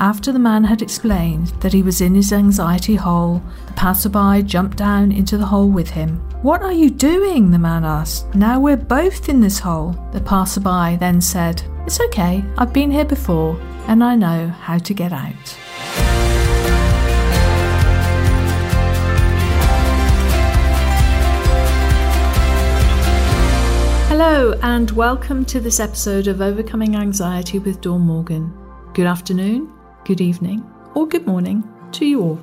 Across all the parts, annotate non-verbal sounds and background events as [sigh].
After the man had explained that he was in his anxiety hole, the passerby jumped down into the hole with him. What are you doing? the man asked. Now we're both in this hole. The passerby then said, It's okay, I've been here before and I know how to get out. Hello, and welcome to this episode of Overcoming Anxiety with Dawn Morgan. Good afternoon, good evening, or good morning to you all.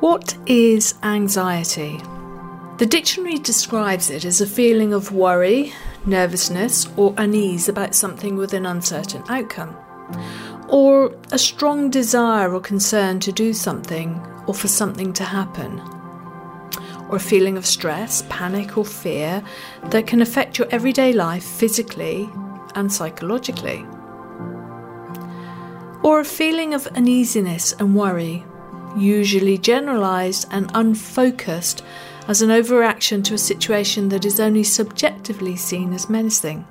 What is anxiety? The dictionary describes it as a feeling of worry, nervousness, or unease about something with an uncertain outcome, or a strong desire or concern to do something or for something to happen, or a feeling of stress, panic, or fear that can affect your everyday life physically and psychologically or a feeling of uneasiness and worry, usually generalised and unfocused as an overreaction to a situation that is only subjectively seen as menacing.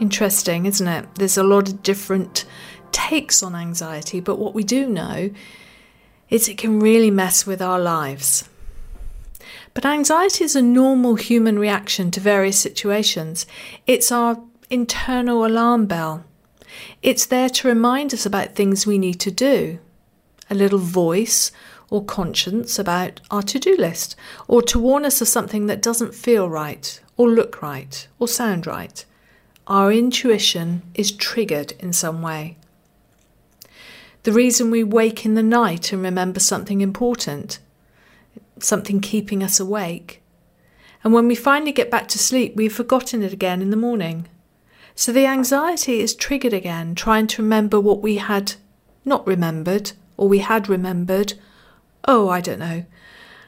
Interesting, isn't it? There's a lot of different takes on anxiety, but what we do know is it can really mess with our lives. But anxiety is a normal human reaction to various situations. It's our internal alarm bell. It's there to remind us about things we need to do, a little voice or conscience about our to do list, or to warn us of something that doesn't feel right, or look right, or sound right. Our intuition is triggered in some way. The reason we wake in the night and remember something important, something keeping us awake. And when we finally get back to sleep, we've forgotten it again in the morning. So the anxiety is triggered again, trying to remember what we had not remembered or we had remembered. Oh, I don't know.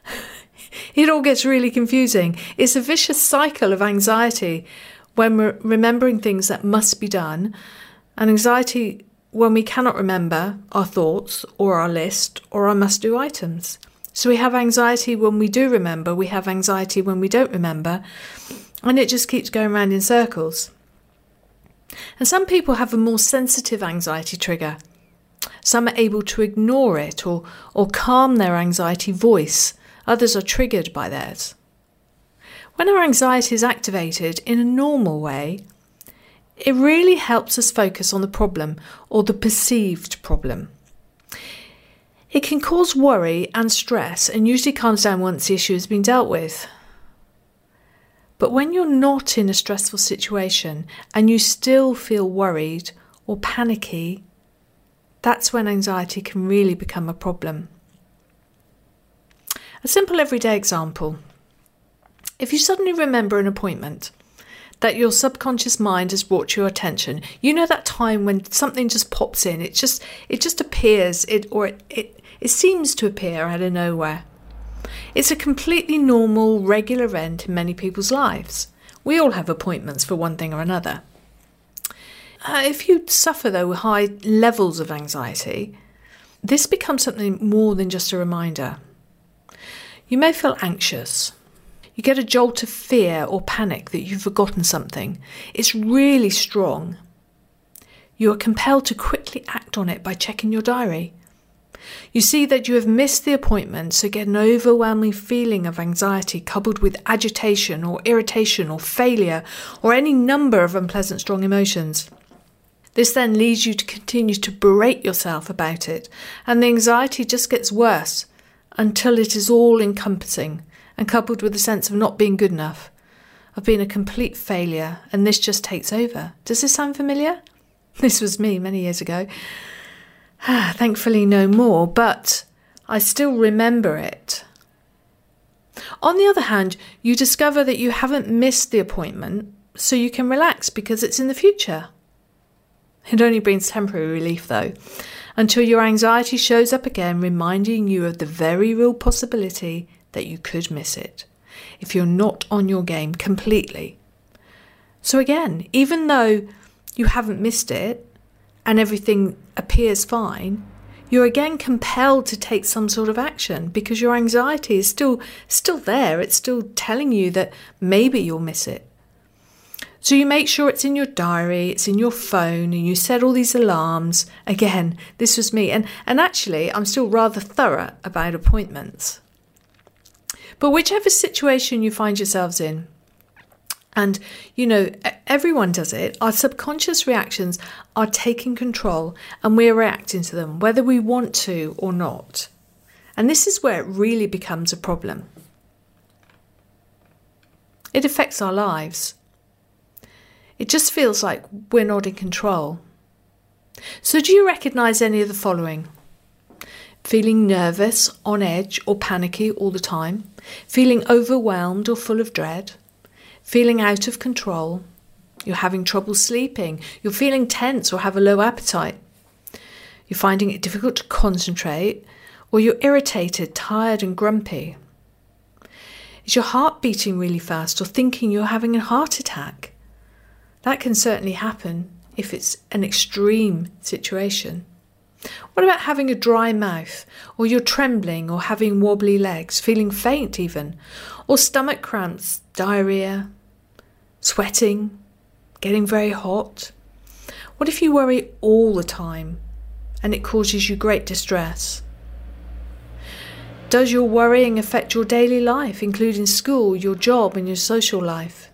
[laughs] it all gets really confusing. It's a vicious cycle of anxiety when we're remembering things that must be done, and anxiety when we cannot remember our thoughts or our list or our must do items. So we have anxiety when we do remember, we have anxiety when we don't remember, and it just keeps going around in circles. And some people have a more sensitive anxiety trigger. Some are able to ignore it or, or calm their anxiety voice. Others are triggered by theirs. When our anxiety is activated in a normal way, it really helps us focus on the problem or the perceived problem. It can cause worry and stress and usually calms down once the issue has been dealt with. But when you're not in a stressful situation and you still feel worried or panicky, that's when anxiety can really become a problem. A simple everyday example. If you suddenly remember an appointment that your subconscious mind has brought to your attention, you know that time when something just pops in, it just it just appears, it or it, it, it seems to appear out of nowhere. It's a completely normal, regular event in many people's lives. We all have appointments for one thing or another. Uh, if you suffer, though, with high levels of anxiety, this becomes something more than just a reminder. You may feel anxious. You get a jolt of fear or panic that you've forgotten something. It's really strong. You are compelled to quickly act on it by checking your diary. You see that you have missed the appointment, so get an overwhelming feeling of anxiety coupled with agitation or irritation or failure or any number of unpleasant strong emotions. This then leads you to continue to berate yourself about it, and the anxiety just gets worse until it is all encompassing and coupled with a sense of not being good enough, of being a complete failure, and this just takes over. Does this sound familiar? [laughs] This was me many years ago. [sighs] Thankfully, no more, but I still remember it. On the other hand, you discover that you haven't missed the appointment, so you can relax because it's in the future. It only brings temporary relief, though, until your anxiety shows up again, reminding you of the very real possibility that you could miss it if you're not on your game completely. So, again, even though you haven't missed it, and everything appears fine, you're again compelled to take some sort of action because your anxiety is still still there. It's still telling you that maybe you'll miss it. So you make sure it's in your diary, it's in your phone, and you set all these alarms. Again, this was me. And, and actually, I'm still rather thorough about appointments. But whichever situation you find yourselves in, and you know, everyone does it, our subconscious reactions are taking control and we're reacting to them, whether we want to or not. And this is where it really becomes a problem. It affects our lives. It just feels like we're not in control. So, do you recognise any of the following? Feeling nervous, on edge, or panicky all the time? Feeling overwhelmed or full of dread? Feeling out of control? You're having trouble sleeping? You're feeling tense or have a low appetite? You're finding it difficult to concentrate? Or you're irritated, tired, and grumpy? Is your heart beating really fast or thinking you're having a heart attack? That can certainly happen if it's an extreme situation. What about having a dry mouth, or you're trembling, or having wobbly legs, feeling faint even, or stomach cramps, diarrhea, sweating, getting very hot? What if you worry all the time and it causes you great distress? Does your worrying affect your daily life, including school, your job, and your social life?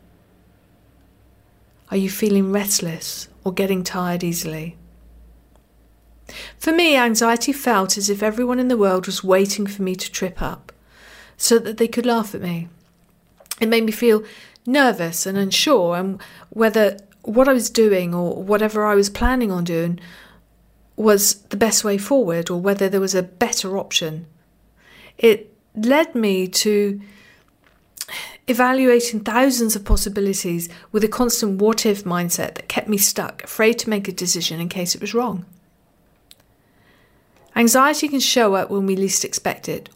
Are you feeling restless or getting tired easily? For me, anxiety felt as if everyone in the world was waiting for me to trip up so that they could laugh at me. It made me feel nervous and unsure and whether what I was doing or whatever I was planning on doing was the best way forward or whether there was a better option. It led me to evaluating thousands of possibilities with a constant what if mindset that kept me stuck, afraid to make a decision in case it was wrong. Anxiety can show up when we least expect it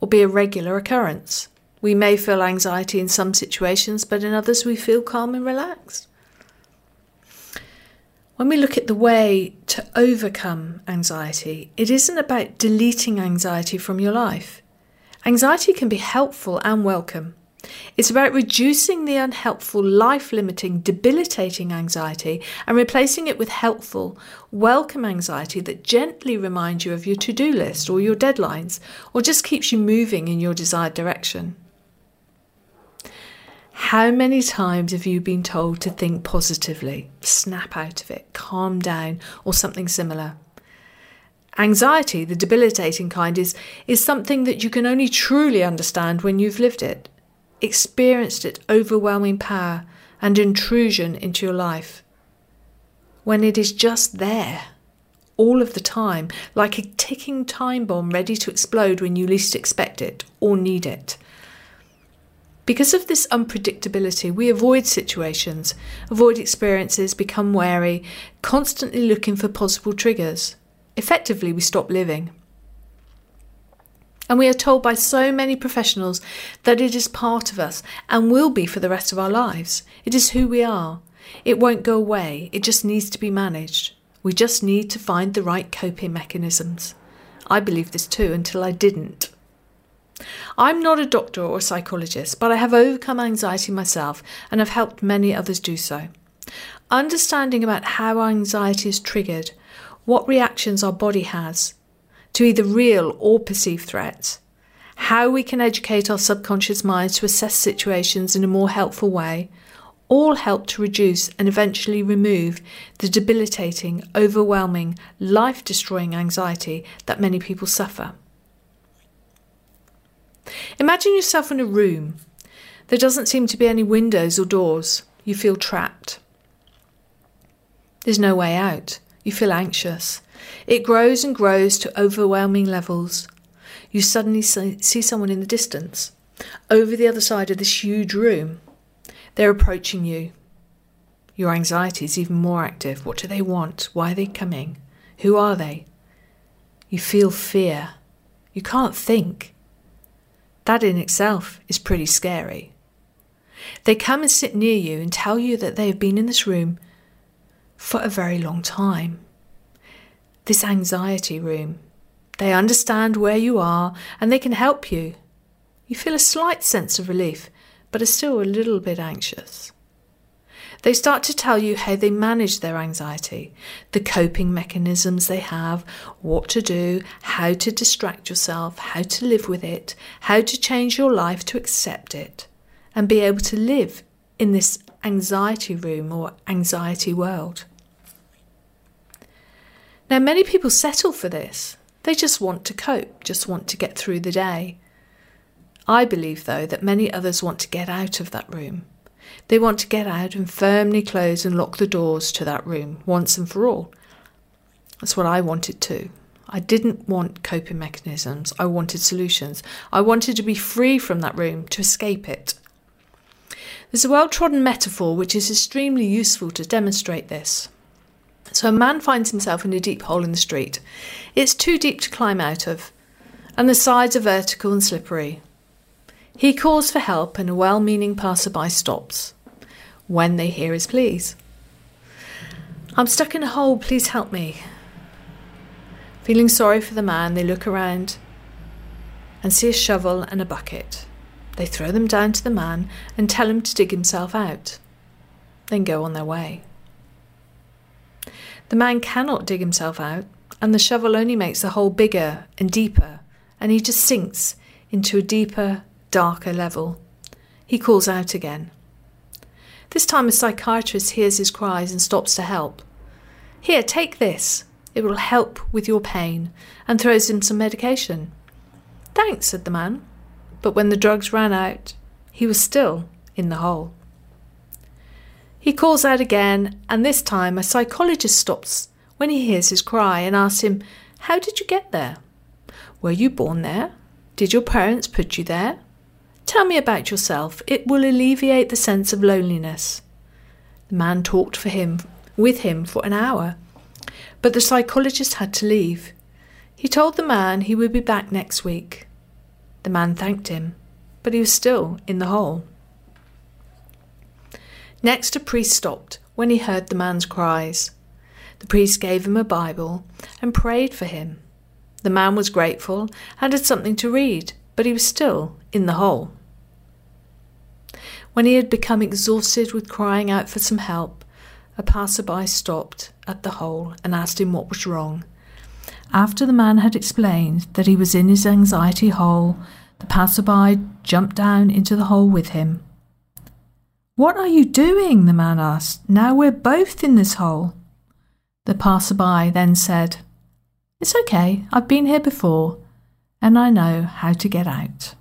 or be a regular occurrence. We may feel anxiety in some situations, but in others we feel calm and relaxed. When we look at the way to overcome anxiety, it isn't about deleting anxiety from your life. Anxiety can be helpful and welcome. It's about reducing the unhelpful, life limiting, debilitating anxiety and replacing it with helpful, welcome anxiety that gently reminds you of your to do list or your deadlines, or just keeps you moving in your desired direction. How many times have you been told to think positively, snap out of it, calm down, or something similar? Anxiety, the debilitating kind, is, is something that you can only truly understand when you've lived it experienced its overwhelming power and intrusion into your life. When it is just there, all of the time, like a ticking time bomb ready to explode when you least expect it or need it. Because of this unpredictability, we avoid situations, avoid experiences, become wary, constantly looking for possible triggers. Effectively, we stop living. And we are told by so many professionals that it is part of us and will be for the rest of our lives. It is who we are. It won't go away, it just needs to be managed. We just need to find the right coping mechanisms. I believed this too until I didn't. I'm not a doctor or a psychologist, but I have overcome anxiety myself and have helped many others do so. Understanding about how anxiety is triggered, what reactions our body has, to either real or perceived threats, how we can educate our subconscious minds to assess situations in a more helpful way, all help to reduce and eventually remove the debilitating, overwhelming, life destroying anxiety that many people suffer. Imagine yourself in a room. There doesn't seem to be any windows or doors. You feel trapped. There's no way out. You feel anxious. It grows and grows to overwhelming levels. You suddenly see someone in the distance, over the other side of this huge room. They're approaching you. Your anxiety is even more active. What do they want? Why are they coming? Who are they? You feel fear. You can't think. That in itself is pretty scary. They come and sit near you and tell you that they have been in this room for a very long time this anxiety room. They understand where you are and they can help you. You feel a slight sense of relief, but are still a little bit anxious. They start to tell you how they manage their anxiety, the coping mechanisms they have, what to do, how to distract yourself, how to live with it, how to change your life to accept it, and be able to live in this anxiety room or anxiety world. Now, many people settle for this. They just want to cope, just want to get through the day. I believe, though, that many others want to get out of that room. They want to get out and firmly close and lock the doors to that room once and for all. That's what I wanted too. I didn't want coping mechanisms, I wanted solutions. I wanted to be free from that room, to escape it. There's a well trodden metaphor which is extremely useful to demonstrate this. So, a man finds himself in a deep hole in the street. It's too deep to climb out of, and the sides are vertical and slippery. He calls for help, and a well meaning passerby stops when they hear his pleas. I'm stuck in a hole, please help me. Feeling sorry for the man, they look around and see a shovel and a bucket. They throw them down to the man and tell him to dig himself out, then go on their way. The man cannot dig himself out, and the shovel only makes the hole bigger and deeper, and he just sinks into a deeper, darker level. He calls out again. This time, a psychiatrist hears his cries and stops to help. Here, take this. It will help with your pain, and throws him some medication. Thanks, said the man. But when the drugs ran out, he was still in the hole. He calls out again, and this time a psychologist stops when he hears his cry and asks him, How did you get there? Were you born there? Did your parents put you there? Tell me about yourself. It will alleviate the sense of loneliness. The man talked for him with him for an hour, but the psychologist had to leave. He told the man he would be back next week. The man thanked him, but he was still in the hole. Next, a priest stopped when he heard the man's cries. The priest gave him a Bible and prayed for him. The man was grateful and had something to read, but he was still in the hole. When he had become exhausted with crying out for some help, a passerby stopped at the hole and asked him what was wrong. After the man had explained that he was in his anxiety hole, the passerby jumped down into the hole with him. What are you doing? the man asked. Now we're both in this hole. The passerby then said, It's okay, I've been here before, and I know how to get out.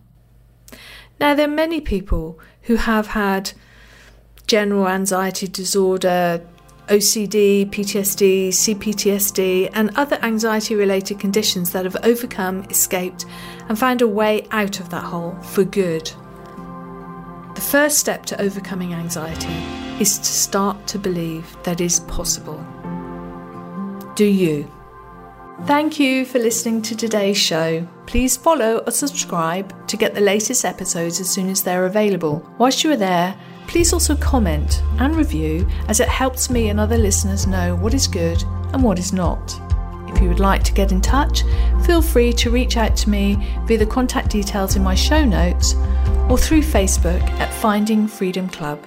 Now, there are many people who have had general anxiety disorder, OCD, PTSD, CPTSD, and other anxiety related conditions that have overcome, escaped, and found a way out of that hole for good. The first step to overcoming anxiety is to start to believe that is possible. Do you? Thank you for listening to today's show. Please follow or subscribe to get the latest episodes as soon as they're available. Whilst you are there, please also comment and review as it helps me and other listeners know what is good and what is not. If you would like to get in touch, feel free to reach out to me via the contact details in my show notes or through Facebook at Finding Freedom Club.